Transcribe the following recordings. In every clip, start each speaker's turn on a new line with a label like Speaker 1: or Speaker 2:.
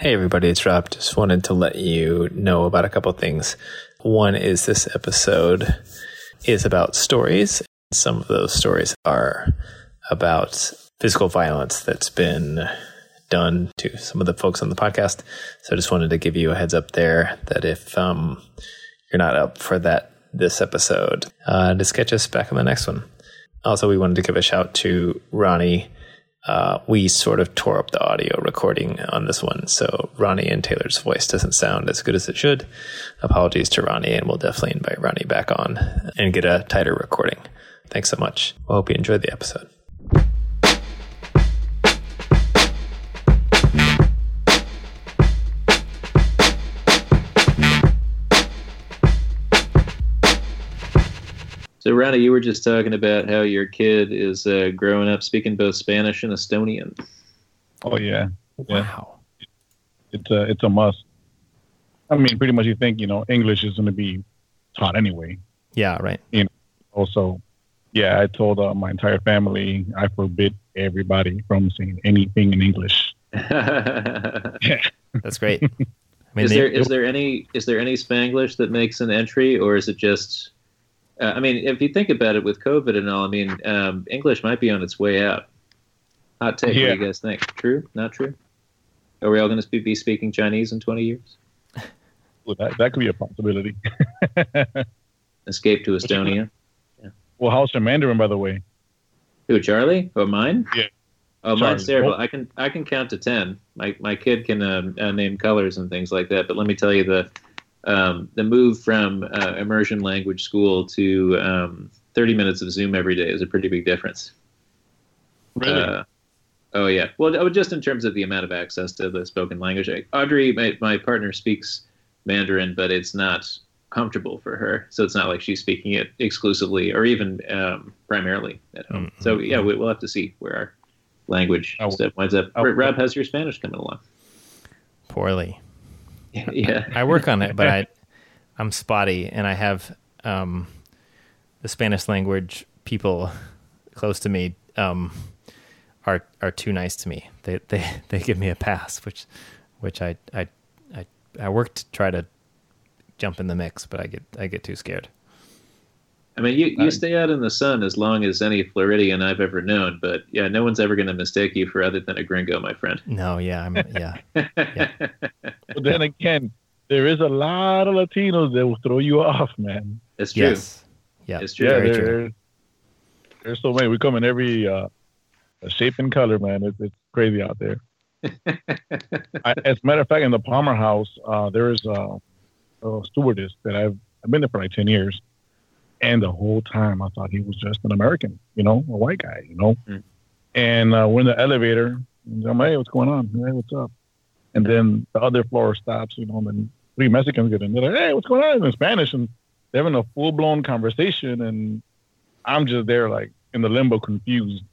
Speaker 1: Hey, everybody, it's Rob. Just wanted to let you know about a couple things. One is this episode is about stories. Some of those stories are about physical violence that's been done to some of the folks on the podcast. So I just wanted to give you a heads up there that if um, you're not up for that this episode, uh, just catch us back on the next one. Also, we wanted to give a shout to Ronnie uh, we sort of tore up the audio recording on this one. So Ronnie and Taylor's voice doesn't sound as good as it should. Apologies to Ronnie, and we'll definitely invite Ronnie back on and get a tighter recording. Thanks so much. I hope you enjoyed the episode.
Speaker 2: So, Ronnie, you were just talking about how your kid is uh, growing up speaking both Spanish and Estonian.
Speaker 3: Oh yeah, yeah.
Speaker 1: Wow.
Speaker 3: It's a it's a must. I mean, pretty much you think you know English is going to be taught anyway.
Speaker 1: Yeah, right.
Speaker 3: You also, yeah, I told uh, my entire family I forbid everybody from saying anything in English.
Speaker 2: is
Speaker 1: That's great. I mean,
Speaker 2: there
Speaker 1: they-
Speaker 2: is there any is there any Spanglish that makes an entry, or is it just? Uh, I mean, if you think about it, with COVID and all, I mean, um, English might be on its way out. Hot take. What do you guys think? True? Not true? Are we all going to be, speaking Chinese in twenty years?
Speaker 3: Well, that that could be a possibility.
Speaker 2: Escape to Estonia.
Speaker 3: well, how's your Mandarin, by the way?
Speaker 2: Who, Charlie? Or mine?
Speaker 3: Yeah.
Speaker 2: Oh, mine's
Speaker 3: Charlie.
Speaker 2: terrible. I can I can count to ten. My my kid can um, uh, name colors and things like that. But let me tell you the um, the move from uh, immersion language school to um, thirty minutes of Zoom every day is a pretty big difference.
Speaker 3: Really?
Speaker 2: Uh, oh yeah. Well, oh, just in terms of the amount of access to the spoken language. Audrey, my my partner speaks Mandarin, but it's not comfortable for her. So it's not like she's speaking it exclusively or even um, primarily at home.
Speaker 1: Mhm.
Speaker 2: So yeah, we, we'll have to see where our language
Speaker 3: will-
Speaker 2: stuff winds up.
Speaker 3: Will-
Speaker 2: Rob, how's your Spanish coming along?
Speaker 1: poorly.
Speaker 2: yeah.
Speaker 1: I work on it, but I, I'm spotty, and I have um, the Spanish language people close to me um, are are too nice to me. They they they give me a pass, which which I I I, I work to try to jump in the mix, but I get I get too scared.
Speaker 2: I mean, you, you stay out in the sun as long as any Floridian I've ever known, but yeah, no one's ever going to mistake you for other than a gringo, my friend.
Speaker 1: No, yeah, I'm yeah.
Speaker 3: but then again, there is a lot of Latinos that will throw you off, man.
Speaker 2: it's true.
Speaker 1: Yes. Yeah.
Speaker 2: It's true.
Speaker 3: Yeah, there,
Speaker 1: true.
Speaker 3: there's so many. We come in every uh, shape and color, man. It's, it's crazy out there. I, as a matter of fact, in the Palmer House, uh, there is a, a stewardess that I've I've been there for like ten years, and the whole time I thought he was just an American, you know, a white guy, you know.
Speaker 2: Mm.
Speaker 3: And uh, we're in the elevator, and I'm like, hey, what's going on? Hey, what's up? And then the other floor stops, you know, and then three Mexicans get in. They're like, hey, what's going on in Spanish? And they're having a full blown conversation, and I'm just there, like in the limbo, confused.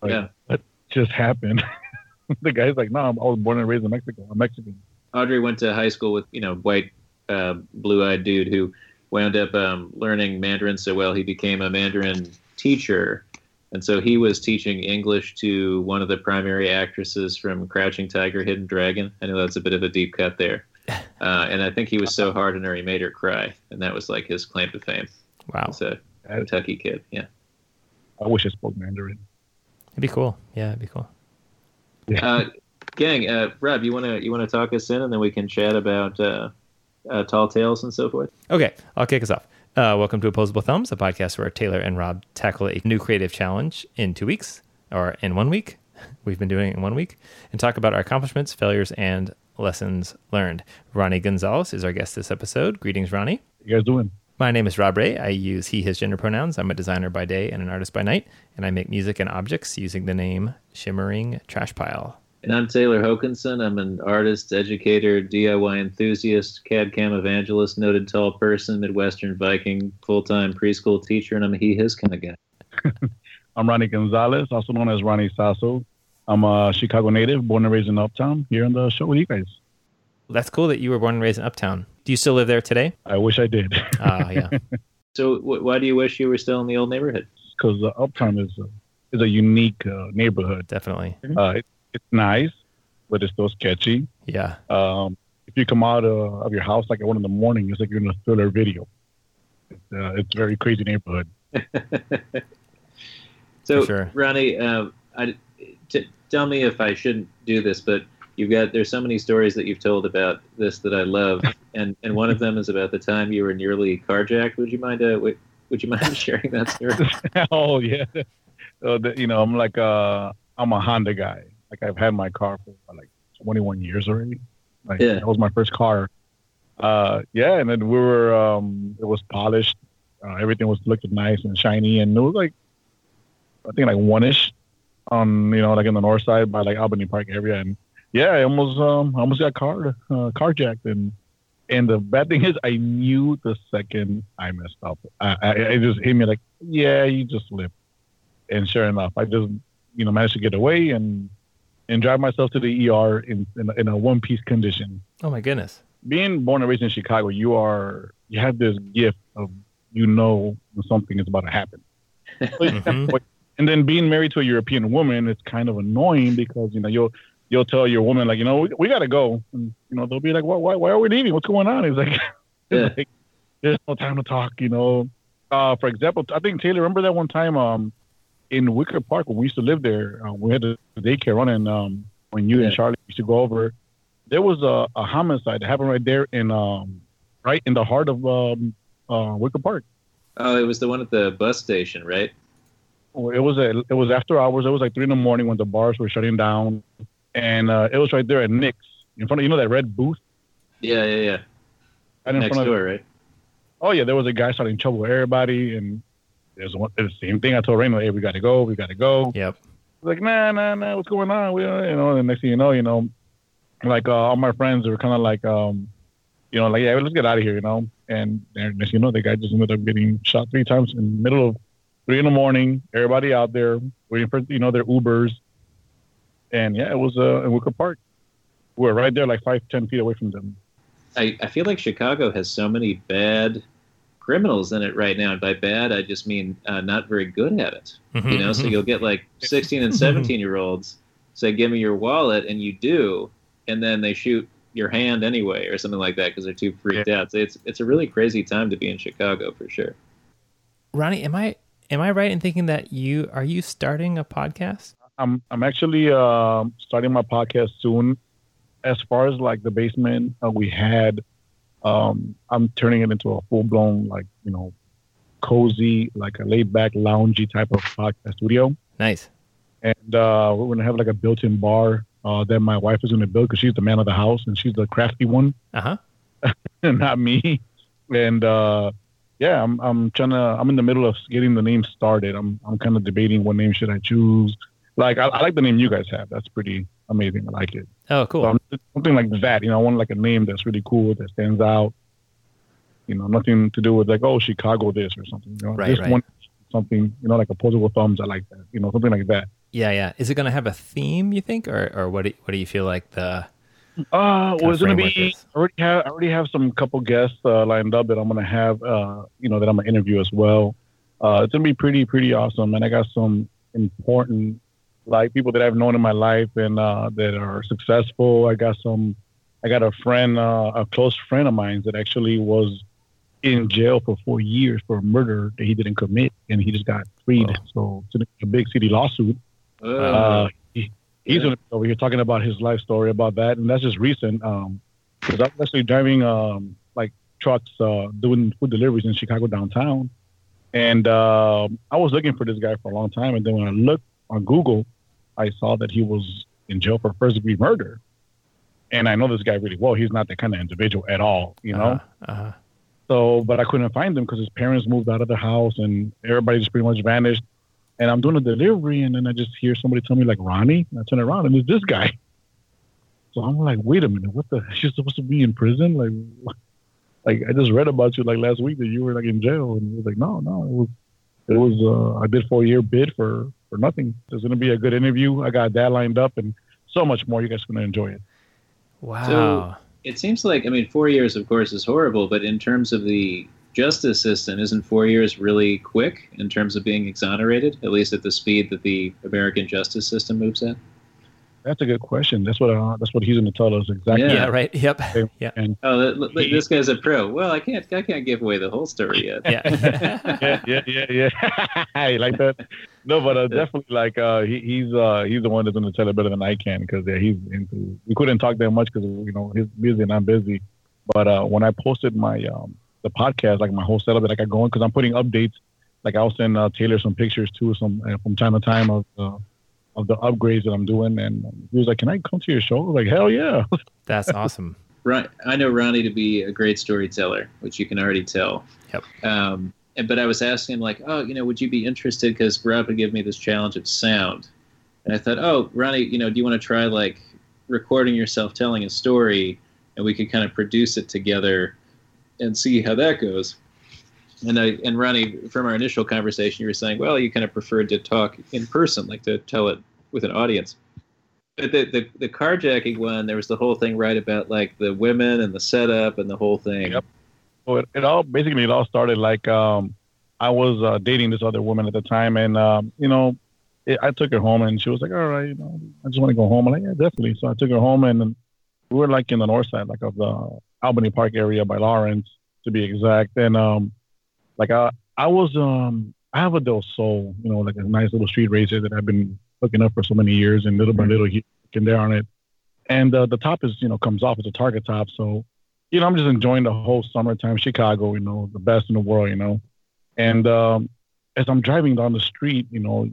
Speaker 3: Like,
Speaker 2: Yeah.
Speaker 3: what just happened? the guy's like, no, I was born and raised in Mexico. I'm Mexican.
Speaker 2: Audrey went to high school with you know white, uh, blue-eyed dude who wound up um, learning Mandarin so well he became a Mandarin teacher, and so he was teaching English to one of the primary actresses from Crouching Tiger, Hidden Dragon. I know that's a bit of a deep cut there, uh, and I think he was so hard on her he made her cry, and that was like his claim to fame.
Speaker 1: Wow.
Speaker 2: So, a Kentucky kid, yeah.
Speaker 3: I wish I spoke Mandarin.
Speaker 1: It'd be cool. Yeah, it'd be cool.
Speaker 2: Uh, gang, uh, Rob, you wanna you wanna talk us in, and then we can chat about uh, uh, tall tales and so forth.
Speaker 1: Okay, I'll kick us off. Uh, welcome to Opposable Thumbs, a podcast where Taylor and Rob tackle a new creative challenge in two weeks or in one week. We've been doing it in one week and talk about our accomplishments, failures, and lessons learned. Ronnie Gonzalez is our guest this episode. Greetings, Ronnie.
Speaker 3: How you guys doing?
Speaker 1: My name is Rob Ray. I use he, his gender pronouns. I'm a designer by day and an artist by night, and I make music and objects using the name Shimmering Trash Pile.
Speaker 2: And I'm Taylor Hokinson. I'm an artist, educator, DIY enthusiast, CAD CAM evangelist, noted tall person, Midwestern Viking, full time preschool teacher, and I'm a he his kind of guy.
Speaker 3: I'm Ronnie Gonzalez, also known as Ronnie Sasso. I'm a Chicago native, born and raised in Uptown, here on the show with you guys.
Speaker 1: That's cool that you were born and raised in Uptown. Do you still live there today?
Speaker 3: I wish I did,
Speaker 1: Ah, yeah.
Speaker 2: So, wh- why do you wish you were still in the old neighborhood?
Speaker 3: because uh, Uptown is a, is a unique uh, neighborhood.
Speaker 1: Definitely.
Speaker 3: Uh, it, it's nice, but it's still sketchy.
Speaker 1: Yeah.
Speaker 3: Um, if you come out uh, of your house like at one in the morning, it's like you're in a thriller video. It's, uh, it's a very crazy neighborhood.
Speaker 2: so,
Speaker 1: sure.
Speaker 2: Ronnie, uh, I, t- tell me if I shouldn't do this, but you've got there's so many stories that you've told about this that I love, and and one of them is about the time you were nearly carjacked. Would you mind? Uh, would, would you mind sharing that story?
Speaker 3: oh yeah, so the, you know I'm like uh I'm a Honda guy. Like I've had my car for like 21 years already. Like
Speaker 2: Yeah.
Speaker 3: that was my first car. Uh yeah, and then we were um it was polished. Uh, everything was looking nice and shiny, and it was like I think like one ish on you know like in the north side by like Albany Park area, and yeah, I almost um I almost got car uh, carjacked, and and the bad thing is I knew the second I messed up, I, I it just hit me like yeah you just slipped, and sure enough I just you know managed to get away and and drive myself to the ER in in, in a one piece condition.
Speaker 1: Oh my goodness.
Speaker 3: Being born and raised in Chicago, you are you have this gift of you know when something is about to happen. And then being married to a European woman, it's kind of annoying because you know you'll you'll tell your woman like you know we, we got to go, and you know they'll be like, why, why why are we leaving? What's going on? It's like,
Speaker 2: Yeah.
Speaker 3: it's like there's no time to talk. You know, uh, for example, I think Taylor remember that one time um in Wicker Park when we used to live there, uh, we had a daycare running um when you
Speaker 2: Yeah.
Speaker 3: and Charlie used to go over. There was a, a homicide that happened right there in um right in the heart of um uh Wicker Park.
Speaker 2: oh, it was the one at the bus station, right?
Speaker 3: Well, It was a, it was after hours. It was like three in the morning when the bars were shutting down, and uh, it was right there at Nick's in front of you know that red booth.
Speaker 2: Yeah, yeah, yeah.
Speaker 3: Right in
Speaker 2: Next
Speaker 3: front of.
Speaker 2: right?
Speaker 3: Oh yeah, there was a guy starting trouble with everybody, and there's one the same thing. I told Raymond, hey, we got to go, we got to go.
Speaker 1: Yep.
Speaker 3: Like nah, nah, nah, what's going on? We, you know, and next thing you know, you know, like uh, all my friends were kind of like, um, you know, like yeah, let's get out of here, you know. And then next thing you know, the guy just ended up getting shot three times in the middle of three in the morning. Everybody out there waiting for you know their Ubers, and yeah, it was uh, in Wicker Park. We were right there, like five, ten feet away from them.
Speaker 2: I, I feel like Chicago has so many bad criminals in it right now. And by bad, I just mean uh, not very good at it.
Speaker 1: Mhm,
Speaker 2: You know, so
Speaker 1: mhm.
Speaker 2: you'll get like 16 and 17 year olds say, "Give me your wallet," and you do, and then they shoot your hand anyway, or something like that, because they're too freaked out. So it's it's a really crazy time to be in Chicago for sure.
Speaker 1: Ronnie, am I am I right in thinking that you are you starting a podcast?
Speaker 3: I'm I'm actually um starting my podcast soon. As far as like the basement uh, we had, um, I'm turning it into a full blown like you know, cozy like a laid back loungy type of podcast studio.
Speaker 1: Nice.
Speaker 3: And uh, we're gonna have like a built in bar uh, that my wife is gonna build because she's the man of the house and she's the crafty one,
Speaker 1: Uh huh.
Speaker 3: not me. And uh, yeah, I'm I'm trying to I'm in the middle of getting the name started. I'm I'm kind of debating what name should I choose. Like I, I like the name you guys have. That's pretty amazing. I like it.
Speaker 1: Oh, cool.
Speaker 3: So something like that. You know, I want like a name that's really cool that stands out. You know, nothing to do with like oh Chicago this or something. You know,
Speaker 1: Right,
Speaker 3: just
Speaker 1: right.
Speaker 3: want something. You know, like opposable thumbs. I like that. You know, something like that.
Speaker 1: yeah, yeah. Is it going to have a theme? You think, or or what? Do, what do you feel like the?
Speaker 3: Uh, well, it's gonna be.
Speaker 1: is.
Speaker 3: I already have. I already have some couple guests uh, lined up that I'm gonna have. Uh, you know, that I'm gonna interview as well. Uh, it's gonna be pretty, pretty awesome. And I got some important, like people that I've known in my life and uh, that are successful. I got some. I got a friend, uh, a close friend of mine that actually was in jail for four years for a murder that he didn't commit, and he just got freed.
Speaker 1: Wow.
Speaker 3: So it's a big city lawsuit.
Speaker 2: Oh,
Speaker 3: Uh, he, he's
Speaker 2: Yeah.
Speaker 3: over here talking about his life story about that, and that's just recent. Um, because I'm actually driving um like trucks, uh, doing food deliveries in Chicago downtown, and um I was looking for this guy for a long time, and then when I looked on Google, I saw that he was in jail for first degree murder, and I know this guy really well. He's not that kind of individual at all, you know.
Speaker 1: Uh huh.
Speaker 3: So, but I couldn't find him because his parents moved out of the house and everybody just pretty much vanished. And I'm doing a delivery, and then I just hear somebody tell me like Ronnie. And I turn around, and it's this guy. So I'm like, wait a minute, what the? You're supposed to be in prison? Like, what? like I just read about you like last week that you were like in jail, and he was like, no, no, it was, it was. Uh, I did four year bid for for nothing. It's gonna be a good interview. I got that lined up, and so much more. You guys are gonna enjoy it.
Speaker 1: Wow.
Speaker 2: it seems like I mean, four years, of course, is horrible, but in terms of the justice system, isn't four years really quick in terms of being exonerated? At least at the speed that the American justice system moves at.
Speaker 3: That's a good question. That's what uh, that's what he's going to tell us exactly.
Speaker 1: Yeah, right. Yep. Yeah.
Speaker 2: And oh, th- th- this guy's a pro. Well, I can't I can't give away the whole story yet.
Speaker 1: Yeah.
Speaker 3: yeah, yeah, yeah, yeah. you like that? No, but uh, definitely like uh, he, he's uh, he's the one that's going to tell it better than I can because yeah, he's into. We couldn't talk that much because you know he's busy and I'm busy. But uh, when I posted my um, the podcast, like my whole setup that I got going, because I'm putting updates. Like I'll send uh, Taylor some pictures too, some uh, from time to time of uh, of the upgrades that I'm doing. And he was like, "Can I come to your show?" I was like, "Hell yeah!"
Speaker 1: That's awesome.
Speaker 2: Right, I know Ronnie to be a great storyteller, which you can already tell.
Speaker 1: Yep.
Speaker 2: Um, and, but I was asking him like, "Oh, you know, would you be interested?" Because Rob would give me this challenge of sound, and I thought, "Oh, Ronnie, you know, do you want to try like recording yourself telling a story, and we could kind of produce it together and see how that goes?" And I and Ronnie, from our initial conversation, you were saying, well, you kind of preferred to talk in person, like to tell it with an audience. But the, the the carjacking one, there was the whole thing right about like the women and the setup and the whole thing.
Speaker 3: Yep. Well, it, it all basically it all started like um, I was uh, dating this other woman at the time, and um, you know, it, I took her home, and she was like, "All right, you know, I just want to go home." I'm like, "Yeah, definitely." So I took her home, and we were like in the north side, like of the Albany Park area by Lawrence, to be exact, and um like I I was um I have a Del Sol, you know, like a nice little street racer that I've been looking up for so many years, and little by little he can there on it. And uh, the top is you know comes off as a targa top, so you know I'm just enjoying the whole summertime Chicago, you know, the best in the world, you know. And um, as I'm driving down the street, you know,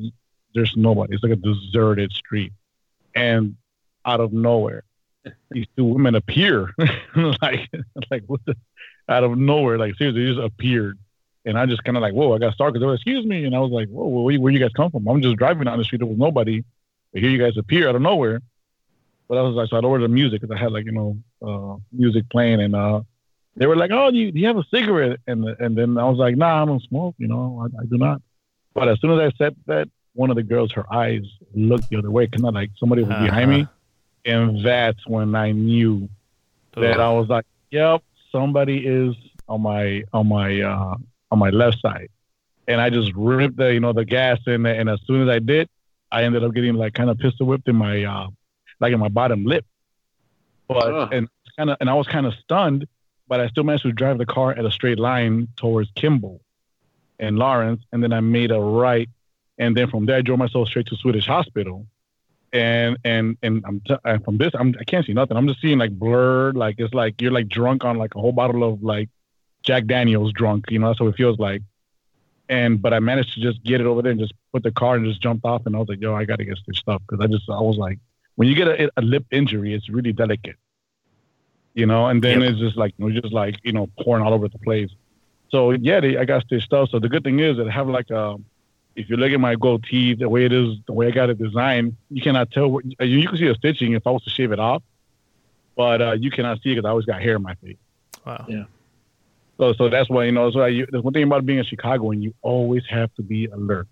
Speaker 3: there's nobody. It's like a deserted street, and out of nowhere, these two women appear, like like what the, out of nowhere, like seriously, just appeared and I just kind of like, whoa, I got started. They were, excuse me. And I was like, whoa, where, where you guys come from? I'm just driving down the street. There was nobody. But here you guys appear out of nowhere. But I was like, so I'd ordered the music because I had like, you know, uh, music playing. And uh, they were like, oh, do you, do you have a cigarette? And and then I was like, nah, I don't smoke. You know, I, I do not. But as soon as I said that, one of the girls, her eyes looked the other way, kind of like somebody was uh-huh. behind me. And that's when I knew that I was like, yep, somebody is on my on my uh, on my left side, and I just ripped the you know the gas in there. And as soon as I did, I ended up getting like kind of pistol whipped in my uh, like in my bottom lip. But and kind of and I was kind of stunned, but I still managed to drive the car at a straight line towards Kimball and Lawrence, and then I made a right, and then from there I drove myself straight to Swedish Hospital. And and and I'm t- from this I'm I can't see nothing. I'm just seeing like blurred, like it's like you're like drunk on like a whole bottle of like Jack Daniels drunk. You know, that's what it feels like. And but I managed to just get it over there and just put the car and just jumped off. And I was like, yo, I got to get stitched up because I just I was like, when you get a, a lip injury, it's really delicate. You know, and then yep. it's just like it was just like you know pouring all over the place. So yeah, they, I got stitched up. So the good thing is that I have like a, um, if you look at my goatee, the way it is, the way I got it designed, you cannot tell. What, you can see the stitching if I was to shave it off, but uh, you cannot see it because I always got hair in my face.
Speaker 1: Wow.
Speaker 2: Yeah.
Speaker 3: So, so that's why you know. So I, there's one thing about being in Chicago, and you always have to be alert.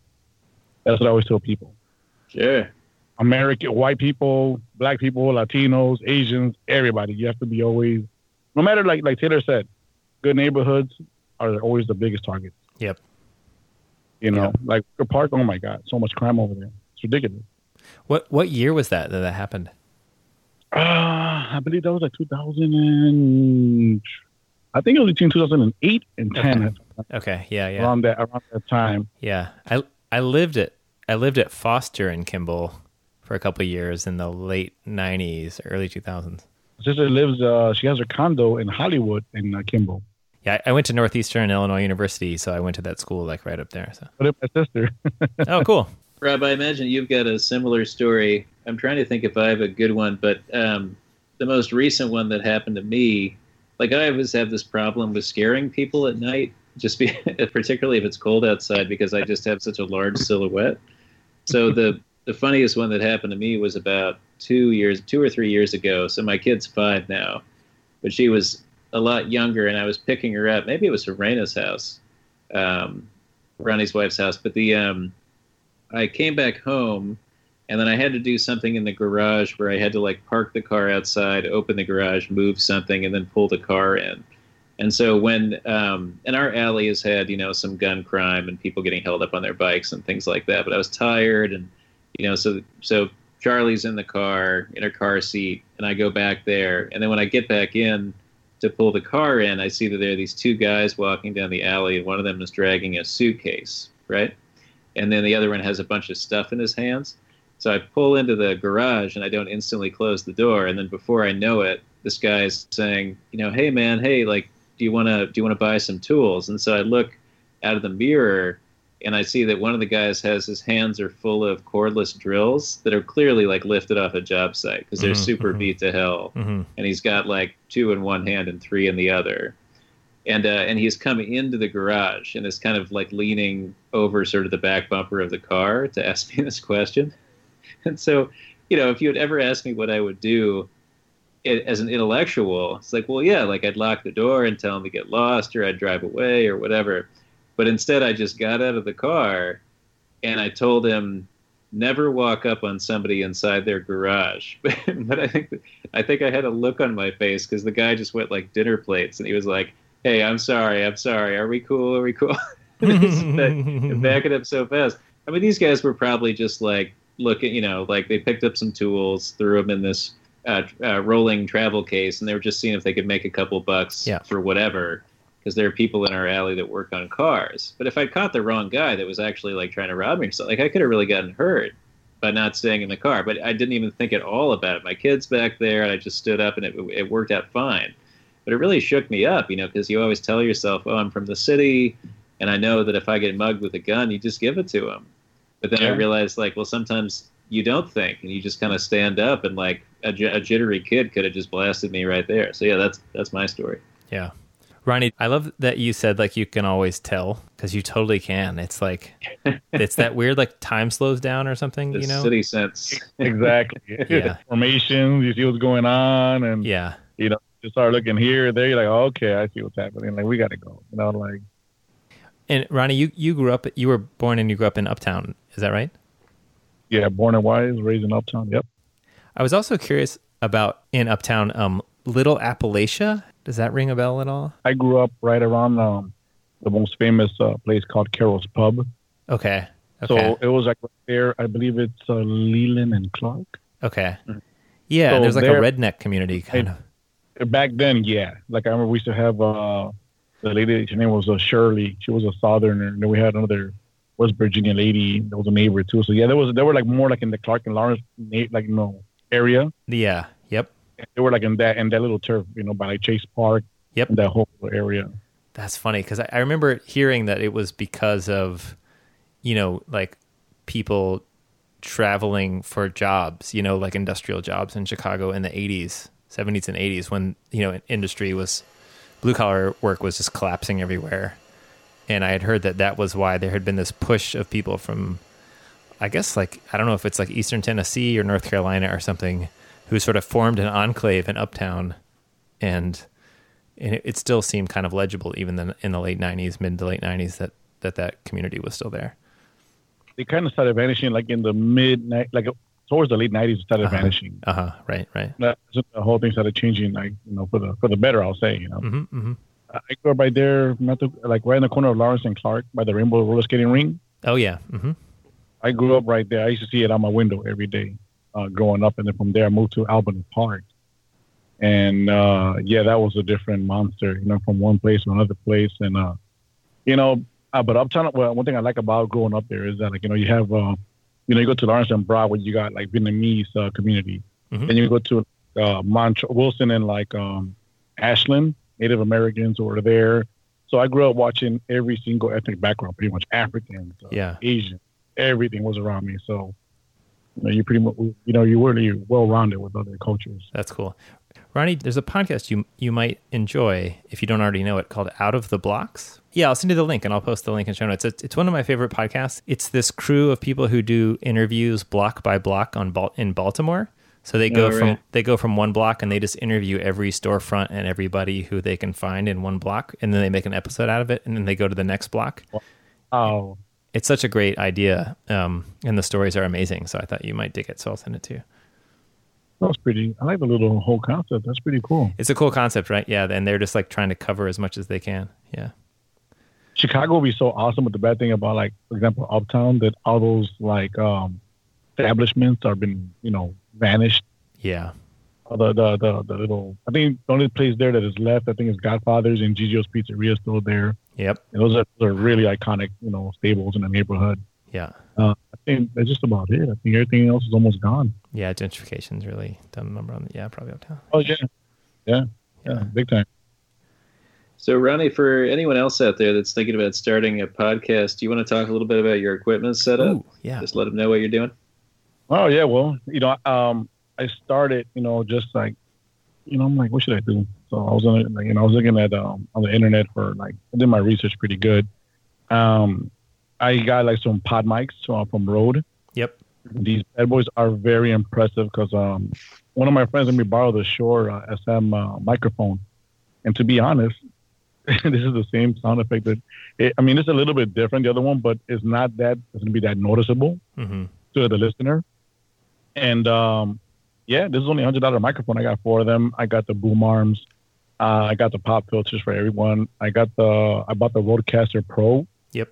Speaker 3: That's what I always tell people.
Speaker 2: Yeah.
Speaker 3: American, white people, black people, Latinos, Asians, everybody. You have to be always, no matter like like Taylor said, good neighborhoods are always the biggest targets.
Speaker 1: Yep.
Speaker 3: You know, yep. like the park. Oh my God, so much crime over there. It's ridiculous.
Speaker 1: What what year was that that that happened?
Speaker 3: Uh, I believe that was like 2000 and I think it was between 2008 and 10.
Speaker 1: Okay. okay. Yeah. Yeah.
Speaker 3: Around that around that time.
Speaker 1: Yeah. I I lived at I lived at Foster in Kimball for a couple years in the late 90s, early 2000s.
Speaker 3: Sister lives. Uh, she has her condo in Hollywood in uh, Kimball.
Speaker 1: Yeah, I went to Northeastern Illinois University, so I went to that school like right up there. So.
Speaker 3: But my sister.
Speaker 1: oh, cool.
Speaker 2: Rob, I imagine you've got a similar story. I'm trying to think if I have a good one, but um, the most recent one that happened to me like I always have this problem with scaring people at night, just be particularly if it's cold outside because I just have such a large silhouette. So the the funniest one that happened to me was about two years, two or three years ago. So my kid's five now, but she was a lot younger, and I was picking her up. Maybe it was Serena's house, um, Ronnie's wife's house. But the um, I came back home and then I had to do something in the garage where I had to like park the car outside, open the garage, move something, and then pull the car in. And so when um, and our alley has had you know some gun crime and people getting held up on their bikes and things like that. But I was tired and you know so so Charlie's in the car in her car seat, and I go back there. And then when I get back in to pull the car in, I see that there are these two guys walking down the alley, and one of them is dragging a suitcase, right? And then the other one has a bunch of stuff in his hands. So I pull into the garage and I don't instantly close the door. And then before I know it, this guy's saying, you know, hey man, hey, like, do you want to do you want to buy some tools? And so I look out of the mirror and I see that one of the guys has his hands are full of cordless drills that are clearly like lifted off a job site because they're
Speaker 1: Mhm,
Speaker 2: super
Speaker 1: mhm.
Speaker 2: beat to hell.
Speaker 1: hmm
Speaker 2: And he's got like two in one hand and three in the other. And uh, and he's coming into the garage and is kind of like leaning over sort of the back bumper of the car to ask me this question. And so, you know, if you had ever asked me what I would do it, as an intellectual, it's like, well, yeah, like I'd lock the door and tell him to get lost, or I'd drive away, or whatever. But instead, I just got out of the car and I told him never walk up on somebody inside their garage. but I think I think I had a look on my face because the guy just went like dinner plates, and he was like, "Hey, I'm sorry, I'm sorry. Are we cool? Are we cool?" back it up so fast. I mean, these guys were probably just like looking, you know, like they picked up some tools, threw them in this uh, uh, rolling travel case, and they were just seeing if they could make a couple bucks
Speaker 1: Yeah.
Speaker 2: for whatever. Because there are people in our alley that work on cars. But if I caught the wrong guy that was actually like trying to rob me or something, like I could have really gotten hurt by not staying in the car. But I didn't even think at all about it. My kid's back there, and I just stood up, and it, it worked out fine. But it really shook me up, you know, because you always tell yourself, "Oh, I'm from the city, and I know that if I get mugged with a gun, you just give it to him." But then I realized, like, well, sometimes you don't think, and you just kind of stand up, and like a, j- a jittery kid could have just blasted me right there. So yeah, that's that's my story.
Speaker 1: Yeah. Ronnie, I love that you said like you can always tell because you totally can. It's like it's that weird like time slows down or something,
Speaker 2: The
Speaker 1: you know?
Speaker 2: city sense.
Speaker 3: Exactly.
Speaker 1: Yeah.
Speaker 3: Formations, you see what's going on, and
Speaker 1: Yeah.
Speaker 3: you know, you start looking here, there. You're like, oh, okay, I see what's happening. Like, we got to go. You know, like,
Speaker 1: And Ronnie, you you grew up you were born and you grew up in Uptown, is that right?
Speaker 3: yeah, born and wise, raised in Uptown. Yep.
Speaker 1: I was also curious about in Uptown um Little Appalachia. Does that ring a bell at all?
Speaker 3: I grew up right around um, the most famous uh, place called Carol's Pub.
Speaker 1: Okay. Okay.
Speaker 3: So it was like right there. I believe it's uh, Leland and Clark.
Speaker 1: okay. Yeah,
Speaker 3: So
Speaker 1: there's like
Speaker 3: there-
Speaker 1: a redneck community kind of.
Speaker 3: Back then, yeah. Like I remember we used to have uh, the lady. Her name was uh, Shirley. She was a Southerner. And then we had another West Virginia lady that was a neighbor too. So yeah, there was they were like more like in the Clark and Lawrence like you know area.
Speaker 1: Yeah. Yep.
Speaker 3: They were like in that in that little turf, you know, by like Chase Park.
Speaker 1: Yep.
Speaker 3: That whole area.
Speaker 1: That's funny because I, I remember hearing that it was because of, you know, like people traveling for jobs, you know, like industrial jobs in Chicago in the 80s, 70s and 80s when, you know, industry was, blue collar work was just collapsing everywhere. And I had heard that that was why there had been this push of people from, I guess, like, I don't know if it's like Eastern Tennessee or North Carolina or something, who sort of formed an enclave in Uptown. And, and it, it still seemed kind of legible even then in the late 90s mid to late 90s that that that community was still there
Speaker 3: They kind of started vanishing like in the mid like towards the late nineties. It started
Speaker 1: Uh-huh.
Speaker 3: vanishing.
Speaker 1: uh-huh right right
Speaker 3: so the whole thing started changing, like you know, for the for the better. I'll say, you know.
Speaker 1: hmm hmm
Speaker 3: I grew up right there, like right in the corner of Lawrence and Clark by the Rainbow Roller Skating Ring.
Speaker 1: oh yeah hmm
Speaker 3: I grew up right there. I used to see it on my window every day uh, growing up, and then from there I moved to Albany Park. And uh, yeah, that was a different monster, you know, from one place to another place. And uh, you know, uh, but Uptown. Well, one thing I like about growing up there is that, like, you know, you have, uh, you know, you go to Lawrence and Broadway, you got like Vietnamese uh, community,
Speaker 1: Mhm.
Speaker 3: and you go to uh, Mont- Wilson and like um, Ashland, Native Americans who are there. So I grew up watching every single ethnic background, pretty much Africans, uh,
Speaker 1: Yeah.
Speaker 3: Asian, everything was around me. So, you know, you pretty much, you know, you're really well rounded with other cultures.
Speaker 1: that's cool ronnie there's a podcast you you might enjoy if you don't already know it called out of the blocks yeah i'll send you the link and i'll post the link in show notes. It's, it's one of my favorite podcasts. It's this crew of people who do interviews block by block on in baltimore. So they go
Speaker 2: Oh,
Speaker 1: from they go from one block and they just interview every storefront and everybody who they can find in one block. And then they make an episode out of it and then they go to the next block.
Speaker 3: Oh,
Speaker 1: it's such a great idea um, and the stories are amazing. So i thought you might dig it. So i'll send it to you.
Speaker 3: That was pretty. I like the little whole concept. That's pretty cool.
Speaker 1: it's a cool concept right? Yeah. And they're just like trying to cover as much as they can. Yeah
Speaker 3: Chicago would be so awesome, but the bad thing about like, for example, Uptown, that all those like um establishments are been you know vanished.
Speaker 1: Yeah.
Speaker 3: Uh, The, the the the little I think the only place there that is left I think is Godfather's and Gigi's Pizzeria still there.
Speaker 1: Yep.
Speaker 3: And those are, those are really iconic you know staples in the neighborhood.
Speaker 1: Yeah.
Speaker 3: I think that's just about it. I think everything else is almost gone.
Speaker 1: Yeah. Gentrification's really done number on the, yeah, probably uptown.
Speaker 3: Oh yeah, yeah, yeah, big time.
Speaker 2: So, Ronnie, for anyone else out there that's thinking about starting a podcast, do you want to talk a little bit about your equipment setup?
Speaker 1: Ooh, yeah.
Speaker 2: Just let them know what you're doing.
Speaker 3: Oh yeah, well, you know, um, I started, you know, just like, you know, I'm like, what should I do? So I was on, like, you know, I was looking at um, on the internet for like, I did my research pretty good. Um, I got like some pod mics uh, from Rode.
Speaker 1: Yep.
Speaker 3: These bad boys are very impressive because um, one of my friends let me borrow the Shure uh, SM uh, microphone, and to be honest, this is the same sound effect that. It, I mean, it's a little bit different the other one, but it's not that. It's gonna be that noticeable
Speaker 1: hmm
Speaker 3: to the listener. And um, yeah, this is only a hundred dollar microphone. I got four of them. I got the boom arms. Uh, I got the pop filters for everyone. I got the I bought the Rodecaster Pro.
Speaker 1: Yep.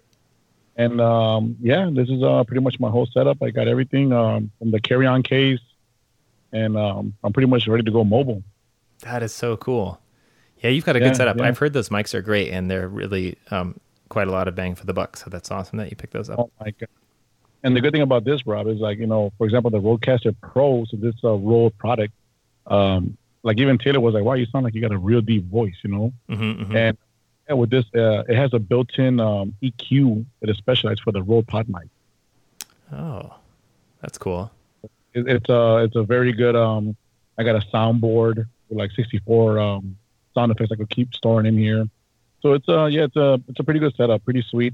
Speaker 3: And um, yeah, this is uh, pretty much my whole setup. I got everything um, from the carry on case, and um, I'm pretty much ready to go mobile.
Speaker 1: That is so cool. Yeah, you've got a
Speaker 3: Yeah,
Speaker 1: good setup.
Speaker 3: yeah.
Speaker 1: I've heard those mics are great and they're really um, quite a lot of bang for the buck. So that's awesome that you picked those up.
Speaker 3: Oh my god! And the good thing about this, Rob, is like you know, for example, the Rodecaster Pro, so this uh, Rode product, um, like even Taylor was like, "Wow, you sound like you got a real deep voice," you know.
Speaker 1: hmm hmm
Speaker 3: And, and with this, uh, it has a built-in um, EQ that is specialized for the Rode Pod mic.
Speaker 1: Oh, that's cool.
Speaker 3: It, it's a it's a very good. Um, I got a soundboard with like 64 um, sound effects I could keep storing in here. So it's uh yeah it's a it's a pretty good setup, pretty sweet.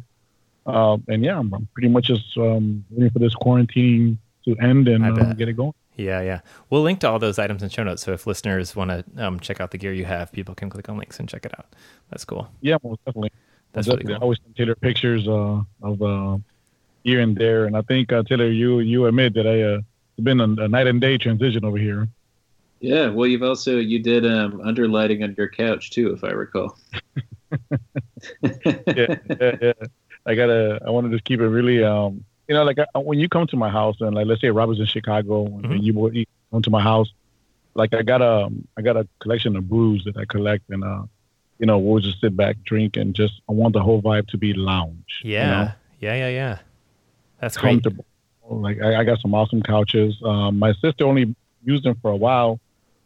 Speaker 3: Uh, and yeah, I'm, I'm pretty much just um, waiting for this quarantine to end and uh, get it going.
Speaker 1: Yeah, yeah. We'll link to all those items in show notes. So if listeners want to um, check out the gear you have, people can click on links and check it out. That's cool.
Speaker 3: Yeah, most definitely.
Speaker 1: That's really
Speaker 3: definitely. I always Taylor pictures uh, of uh, here and there, and I think uh, Taylor, you you admit that I uh, it's been a, a night and day transition over here.
Speaker 2: Yeah, well, you've also you did um, underlighting on your couch too, if I recall.
Speaker 3: yeah, yeah, yeah. I gotta. I want to just keep it really. Um, you know, like I, when you come to my house and like let's say Robert's in Chicago and
Speaker 1: Mhm.
Speaker 3: you you come to my house, like I got a I got a collection of brews that I collect and uh, you know, we'll just sit back, drink, and just I want the whole vibe to be lounge. you
Speaker 1: Yeah,
Speaker 3: know?
Speaker 1: yeah, yeah, yeah. That's great.
Speaker 3: comfortable. Like I, I got some awesome couches. Um, my sister only used them for a while,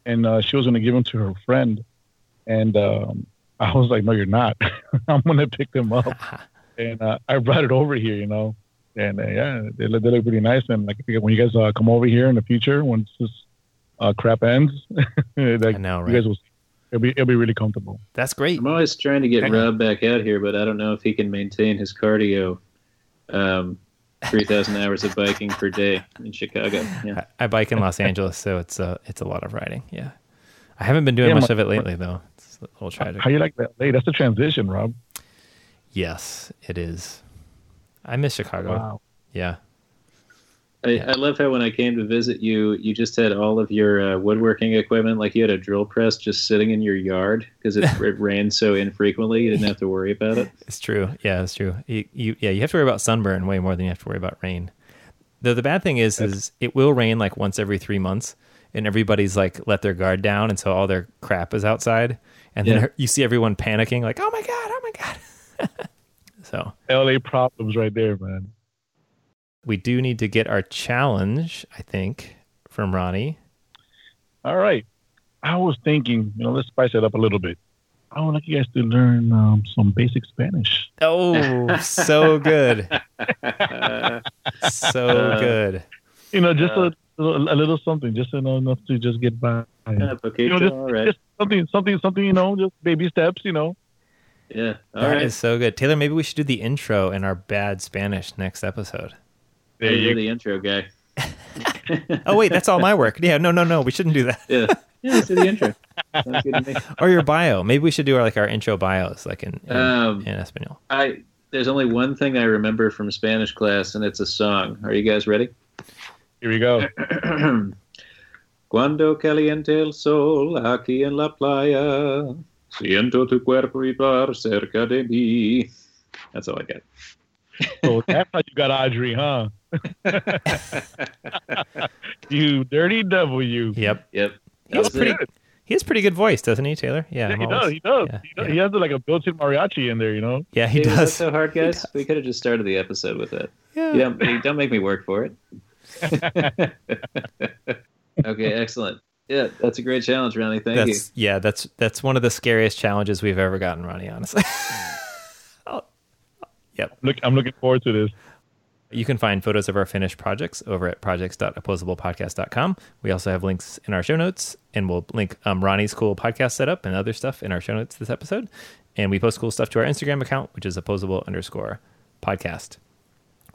Speaker 3: and uh, she was going to give them to her friend, and um, I was like, "No, you're not. I'm going to pick them up." and uh, I brought it over here, you know, and uh, yeah, they look, they look pretty nice. And like when you guys uh, come over here in the future, once this uh, crap ends, like
Speaker 1: I know,
Speaker 3: you guys will, it'll be it'll be really comfortable.
Speaker 1: That's great.
Speaker 2: I'm always trying to get
Speaker 3: Hang.
Speaker 2: Rob back out here, but I don't know if he can maintain his cardio. Um, Three thousand hours of biking per day in Chicago. Yeah.
Speaker 1: I, I bike in Los Angeles, so it's a it's a lot of riding. Yeah, I haven't been doing
Speaker 3: Yeah,
Speaker 1: much
Speaker 3: my-
Speaker 1: of it lately though. It's a little tragic.
Speaker 3: How you like that? Hey, that's a transition, Rob.
Speaker 1: Yes, it is. I miss Chicago.
Speaker 3: Wow.
Speaker 1: Yeah,
Speaker 2: I, I love how when I came to visit you, you just had all of your uh, woodworking equipment, like you had a drill press just sitting in your yard because it, it rained so infrequently. You didn't have to worry about it.
Speaker 1: it's true. Yeah, it's true. You, you yeah, you have to worry about sunburn way more than you have to worry about rain. Though the bad thing is is it will rain like once every three months, and everybody's like let their guard down, and so all their crap is outside, and then you see everyone panicking like, oh my god, oh my god. so
Speaker 3: LA problems right there, man.
Speaker 1: We do need to get our challenge, I think, from Ronnie.
Speaker 3: All right. I was thinking, you know, let's spice it up a little bit. I would like you guys to learn um, some basic Spanish.
Speaker 1: Oh, so good, so good.
Speaker 3: You know, just
Speaker 2: Uh,
Speaker 3: a, a little something, just enough enough to just get by.
Speaker 2: Yeah,
Speaker 3: You know, just,
Speaker 2: all right.
Speaker 3: just something, something, something. You know, just baby steps. You know.
Speaker 2: Yeah, all
Speaker 1: That is
Speaker 2: right.
Speaker 1: so good. Taylor, maybe we should do the intro in our bad Spanish next episode.
Speaker 3: There
Speaker 2: You're the intro guy.
Speaker 1: Oh wait, that's all my work. Yeah, no, no, no. We shouldn't do that.
Speaker 2: Yeah, yeah. Let's do the intro. Sounds good to me.
Speaker 1: Or your bio. Maybe we should do our like our intro bios, like in in,
Speaker 2: Um,
Speaker 1: in Espanol.
Speaker 2: I there's only one thing I remember from Spanish class, and it's a song. Are you guys ready?
Speaker 3: Here we go.
Speaker 2: Cuando caliente el sol aquí en la playa, siento tu cuerpo vibrar cerca de mí. That's all I got.
Speaker 3: So that's how you got Audrey, huh? you dirty devil, you.
Speaker 1: Yep.
Speaker 2: Yep.
Speaker 1: He has
Speaker 2: That
Speaker 1: pretty.
Speaker 2: it.
Speaker 1: He has pretty good voice, doesn't he, Taylor? Yeah,
Speaker 3: Yeah, he
Speaker 1: always-
Speaker 3: does. He does.
Speaker 1: yeah,
Speaker 3: he, does.
Speaker 1: yeah.
Speaker 3: he has like a built-in mariachi in there, you know.
Speaker 1: Yeah, he
Speaker 2: Dude,
Speaker 1: does.
Speaker 2: so hard, guys. We could have just started the episode with that.
Speaker 1: Yeah.
Speaker 2: You don't, you don't make me work for it. okay, excellent. Yeah, that's a great challenge, Ronnie. Thank you.
Speaker 1: Yeah. That's that's one of the scariest challenges we've ever gotten, Ronnie. Honestly. Oh, yep.
Speaker 3: Look, I'm looking forward to this.
Speaker 1: You can find photos of our finished projects over at projects.opposablepodcast.com. We also have links in our show notes, and we'll link um, Ronnie's cool podcast setup and other stuff in our show notes this episode. And we post cool stuff to our Instagram account, which is opposable underscore podcast.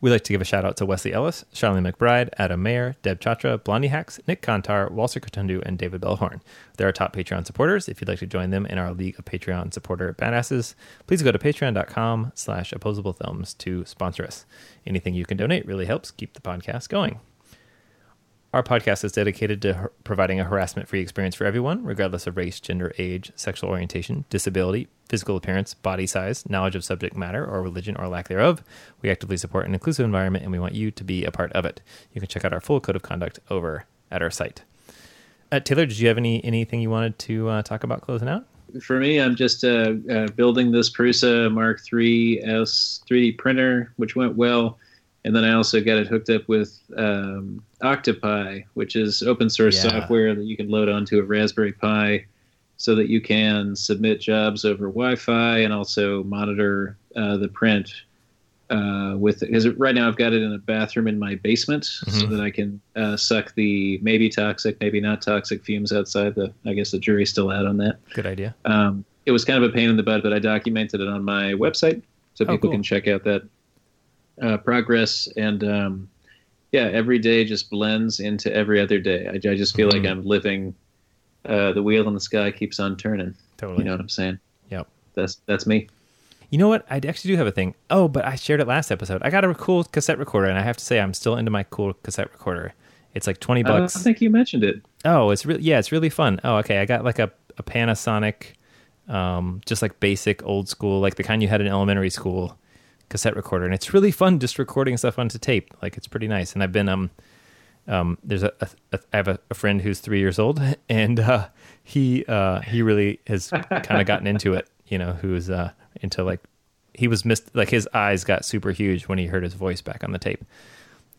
Speaker 1: We'd like to give a shout out to Wesley Ellis, Charlene McBride, Adam Mayer, Deb Chatra, Blondie Hacks, Nik Kantar, Walter Kitundu, and David Bellhorn. They're our top Patreon supporters. If you'd like to join them in our League of Patreon supporter badasses, please go to patreon.com slash opposable thumbs to sponsor us. Anything you can donate really helps keep the podcast going. Our podcast is dedicated to providing a harassment free experience for everyone, regardless of race, gender, age, sexual orientation, disability, physical appearance, body size, knowledge of subject matter, or religion or lack thereof. We actively support an inclusive environment and we want you to be a part of it. You can check out our full code of conduct over at our site. Uh, Taylor, did you have any anything you wanted to uh, talk about closing out?
Speaker 2: For me, I'm just uh, uh, building this Prusa Mark III S 3D printer, which went well. And then I also got it hooked up with um, Octopi, which is open source
Speaker 1: Yeah.
Speaker 2: software that you can load onto a Raspberry Pi so that you can submit jobs over Wi Fi and also monitor uh, the print uh, with it. Because right now I've got it in a bathroom in my basement so
Speaker 1: Mhm.
Speaker 2: that I can uh, suck the maybe toxic, maybe not toxic fumes outside. The I guess the jury's still out on that.
Speaker 1: Good idea.
Speaker 2: Um, it was kind of a pain in the butt, but I documented it on my website so
Speaker 1: Oh,
Speaker 2: people
Speaker 1: cool.
Speaker 2: can check out that uh, progress. And um, yeah, every day just blends into every other day. I, I just feel
Speaker 1: Mhm.
Speaker 2: like I'm living. Uh, the wheel in the sky keeps on turning.
Speaker 1: Totally.
Speaker 2: You know what I'm saying?
Speaker 1: Yep.
Speaker 2: That's that's me.
Speaker 1: You know what? I actually do have a thing. Oh, but I shared it last episode. I got a cool cassette recorder, and I have to say, I'm still into my cool cassette recorder. It's like 20
Speaker 2: I don't think you mentioned it.
Speaker 1: Oh, it's really yeah, it's really fun. Oh, okay. I got like a, a Panasonic, um, just like basic old school, like the kind you had in elementary school, cassette recorder, and it's really fun just recording stuff onto tape. Like it's pretty nice. And I've been um, um, there's a, a, a I have a, a friend who's three years old, and uh, he uh he really has kind of gotten into it. You know, who's uh into like he was missed like his eyes got super huge when he heard his voice back on the tape.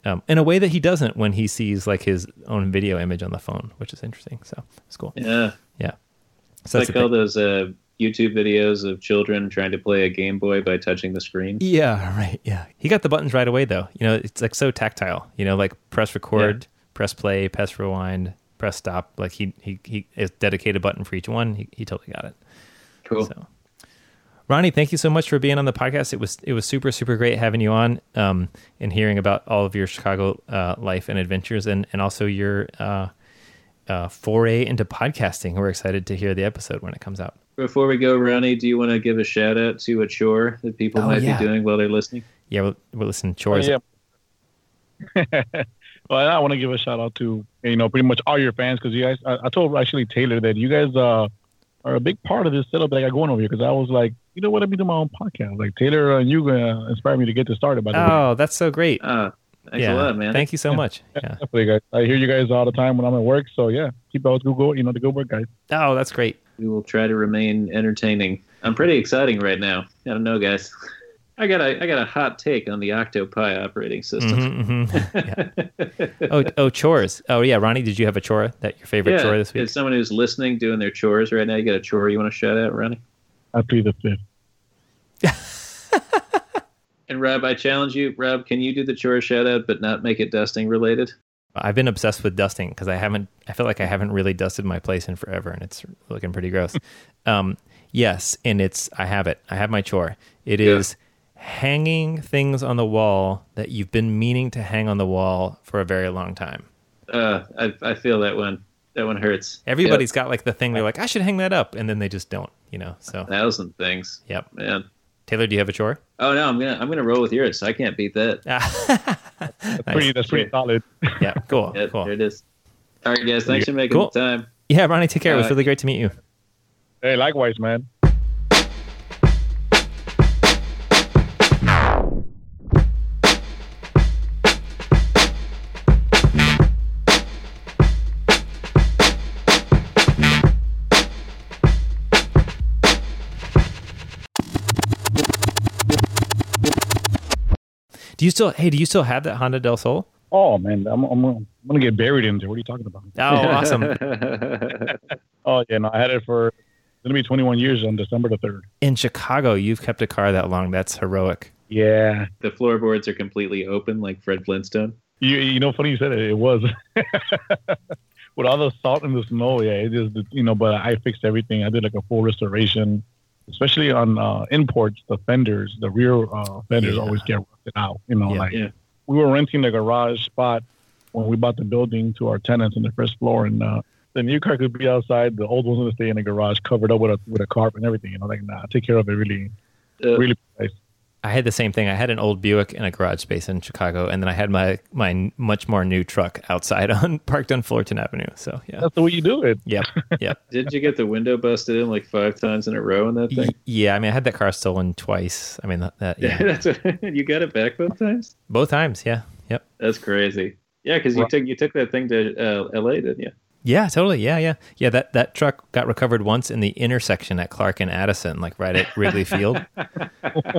Speaker 1: Um, in a way that he doesn't when he sees like his own video image on the phone, which is interesting. So it's cool.
Speaker 2: Yeah,
Speaker 1: Yeah. So
Speaker 2: like all
Speaker 1: thing.
Speaker 2: those uh, YouTube videos of children trying to play a Game Boy by touching the screen.
Speaker 1: Yeah, right. Yeah. He got the buttons right away though. You know, it's like so tactile. You know, like press record, press play, press rewind, press stop. Like he he he is dedicated button for each one. He he totally got it.
Speaker 2: Cool.
Speaker 1: So, Ronnie, thank you so much for being on the podcast. It was it was super super great having you on um, and hearing about all of your Chicago uh, life and adventures, and and also your uh, uh, foray into podcasting. We're excited to hear the episode when it comes out.
Speaker 2: Before we go, Ronnie, do you want to give a shout out to a chore that people
Speaker 1: Oh,
Speaker 2: might
Speaker 1: yeah.
Speaker 2: be doing while they're listening?
Speaker 1: Yeah, we'll, we'll listen.
Speaker 3: Oh,
Speaker 1: Chores.
Speaker 3: yeah. well, I want to give a shout out to you know pretty much all your fans because you guys. I, I told actually Taylor that you guys uh, are a big part of this setup that I got going over here because I was like, you know what, I'd be doing my own podcast. Like Taylor and you gonna uh, inspired me to get this started. By the way,
Speaker 1: Oh, that's so great.
Speaker 2: Ah, thanks
Speaker 1: yeah.
Speaker 2: a lot, man.
Speaker 1: Thank you so
Speaker 3: Yeah.
Speaker 1: much. Yeah.
Speaker 3: definitely, guys. I hear you guys all the time when I'm at work. So yeah, keep out Google. You know the good work, guys.
Speaker 1: Oh, that's great.
Speaker 2: We will try to remain entertaining. I'm pretty exciting right now. I don't know, guys. I got a I got a hot take on the Octopi operating system.
Speaker 1: Mhm, mhm. Yeah. Oh, oh, chores. Oh, yeah. Ronnie, did you have a chore that your favorite
Speaker 2: yeah,
Speaker 1: chore this week?
Speaker 2: if someone who's listening doing their chores right now, you got a chore you want to shout out, Ronnie?
Speaker 3: I plead the fifth.
Speaker 2: And Rob, I challenge you, Rob, can you do the chore shout out but not make it dusting related?
Speaker 1: I've been obsessed with dusting because I haven't. I feel like I haven't really dusted my place in forever, and it's looking pretty gross. um, yes, and it's. I have it. I have my chore. It
Speaker 2: Yeah.
Speaker 1: is hanging things on the wall that you've been meaning to hang on the wall for a very long time.
Speaker 2: Uh, I I feel that one. That one hurts.
Speaker 1: Everybody's got like the thing. They're like, I should hang that up, and then they just don't. You know. So,
Speaker 2: Yep, thousand things,
Speaker 1: yep.
Speaker 2: man.
Speaker 1: Taylor, do you have a chore?
Speaker 2: Oh no, I'm gonna I'm gonna roll with yours. I can't beat that.
Speaker 1: Nice.
Speaker 3: Pretty, that's pretty solid.
Speaker 1: Yeah. Cool.
Speaker 2: Yeah,
Speaker 1: Cool.
Speaker 2: There it is. All right, guys. Thanks for making
Speaker 1: Cool.
Speaker 2: the time.
Speaker 1: Yeah, Ronnie, take care. It was really great to meet you.
Speaker 3: Hey, likewise, man.
Speaker 1: Do you still? Hey, do you still have that Honda Del Sol?
Speaker 3: Oh man, I'm I'm, I'm gonna get buried in there. What are you talking about?
Speaker 1: Oh, awesome!
Speaker 3: Oh yeah, no, I had it for it's gonna be 21 years on December the third.
Speaker 1: In Chicago, you've kept a car that long. That's heroic.
Speaker 3: Yeah,
Speaker 2: the floorboards are completely open, like Fred Flintstone.
Speaker 3: you you know, funny you said it. It was with all the salt and the snow. Yeah, it is. You know, but I fixed everything. I did like a full restoration, especially on uh, imports. The fenders, the rear uh, fenders,
Speaker 1: Yeah.
Speaker 3: always get rusted out. You know,
Speaker 1: Yeah.
Speaker 3: like
Speaker 2: Yeah.
Speaker 3: we were renting the garage spot when we bought the building to our tenants on the first floor, and uh, the new car could be outside. The old one's gonna stay in the garage, covered up with a with a carpet and everything. You know, like nah, take care of it really, really nice.
Speaker 1: I had the same thing. I had an old Buick in a garage space in Chicago, and then I had my my much more new truck outside on parked on Fullerton Avenue. So yeah,
Speaker 3: That's the way you do it.
Speaker 1: yep, yep.
Speaker 2: Didn't you get the window busted in like five times in a row in that thing?
Speaker 1: yeah, I mean, I had that car stolen twice. I mean, that, that
Speaker 2: Yeah,
Speaker 1: yeah,
Speaker 2: that's what, you got it back both times.
Speaker 1: both times. Yeah, yep.
Speaker 2: That's crazy. Yeah, because you
Speaker 3: Right.
Speaker 2: took you took that thing to uh, L.A. Didn't you?
Speaker 1: Yeah, totally. Yeah, yeah, yeah. That that truck got recovered once in the intersection at Clark and Addison, like right at Wrigley Field.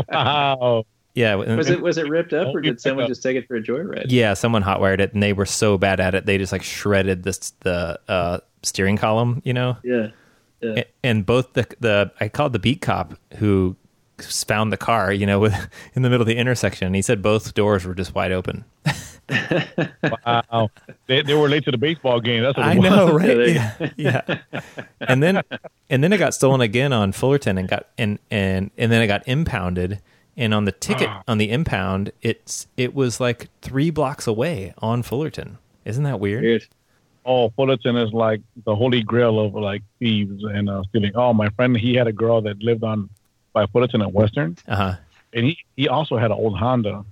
Speaker 3: Wow.
Speaker 1: Yeah,
Speaker 2: Was it was it ripped up, or did someone just take it for a joyride?
Speaker 1: yeah. Someone hotwired it, and they were so bad at it, they just like shredded this the uh, steering column. You know,
Speaker 2: Yeah. Yeah.
Speaker 1: And both the the I called the beat cop who found the car, you know, with in the middle of the intersection. And he said both doors were just wide open.
Speaker 3: Wow. They, they were late to the baseball game. That's what it
Speaker 1: I know,
Speaker 2: Yeah,
Speaker 1: right? Yeah, yeah. And then and then it got stolen again on Fullerton and got and and and then it got impounded. And on the ticket
Speaker 3: Ah.
Speaker 1: on the impound, it's it was like three blocks away on Fullerton. Isn't that weird?
Speaker 2: Weird.
Speaker 3: Oh, Fullerton is like the holy grail of like thieves and uh, stealing. Oh, my friend, he had a girl that lived on by Fullerton and Western,
Speaker 1: Uh huh.
Speaker 3: and he, he also had an old Honda,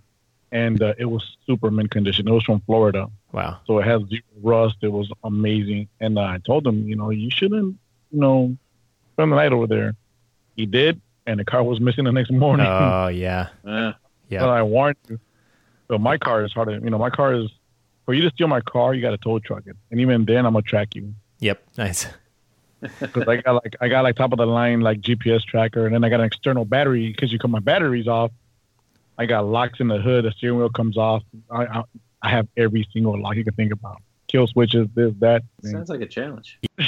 Speaker 3: and uh, it was super mint condition. It was from Florida,
Speaker 1: Wow.
Speaker 3: so it has zero rust. It was amazing. And uh, I told him, you know, you shouldn't, you know, spend the night over there. He did, and the car was missing the next morning.
Speaker 1: Oh yeah,
Speaker 2: Wow.
Speaker 1: yeah.
Speaker 3: But I warned you. So my car is hard to, you know, my car is, for you to steal my car, you got to tow truck it. And even then, I'm going to track you.
Speaker 1: Yep. Nice.
Speaker 3: Because I got like, I got like top of the line, like GPS tracker. And then I got an external battery because you cut my batteries off. I got locks in the hood. The steering wheel comes off. I, I, I have every single lock you can think about. Kill switches, this, that.
Speaker 2: Sounds like a challenge.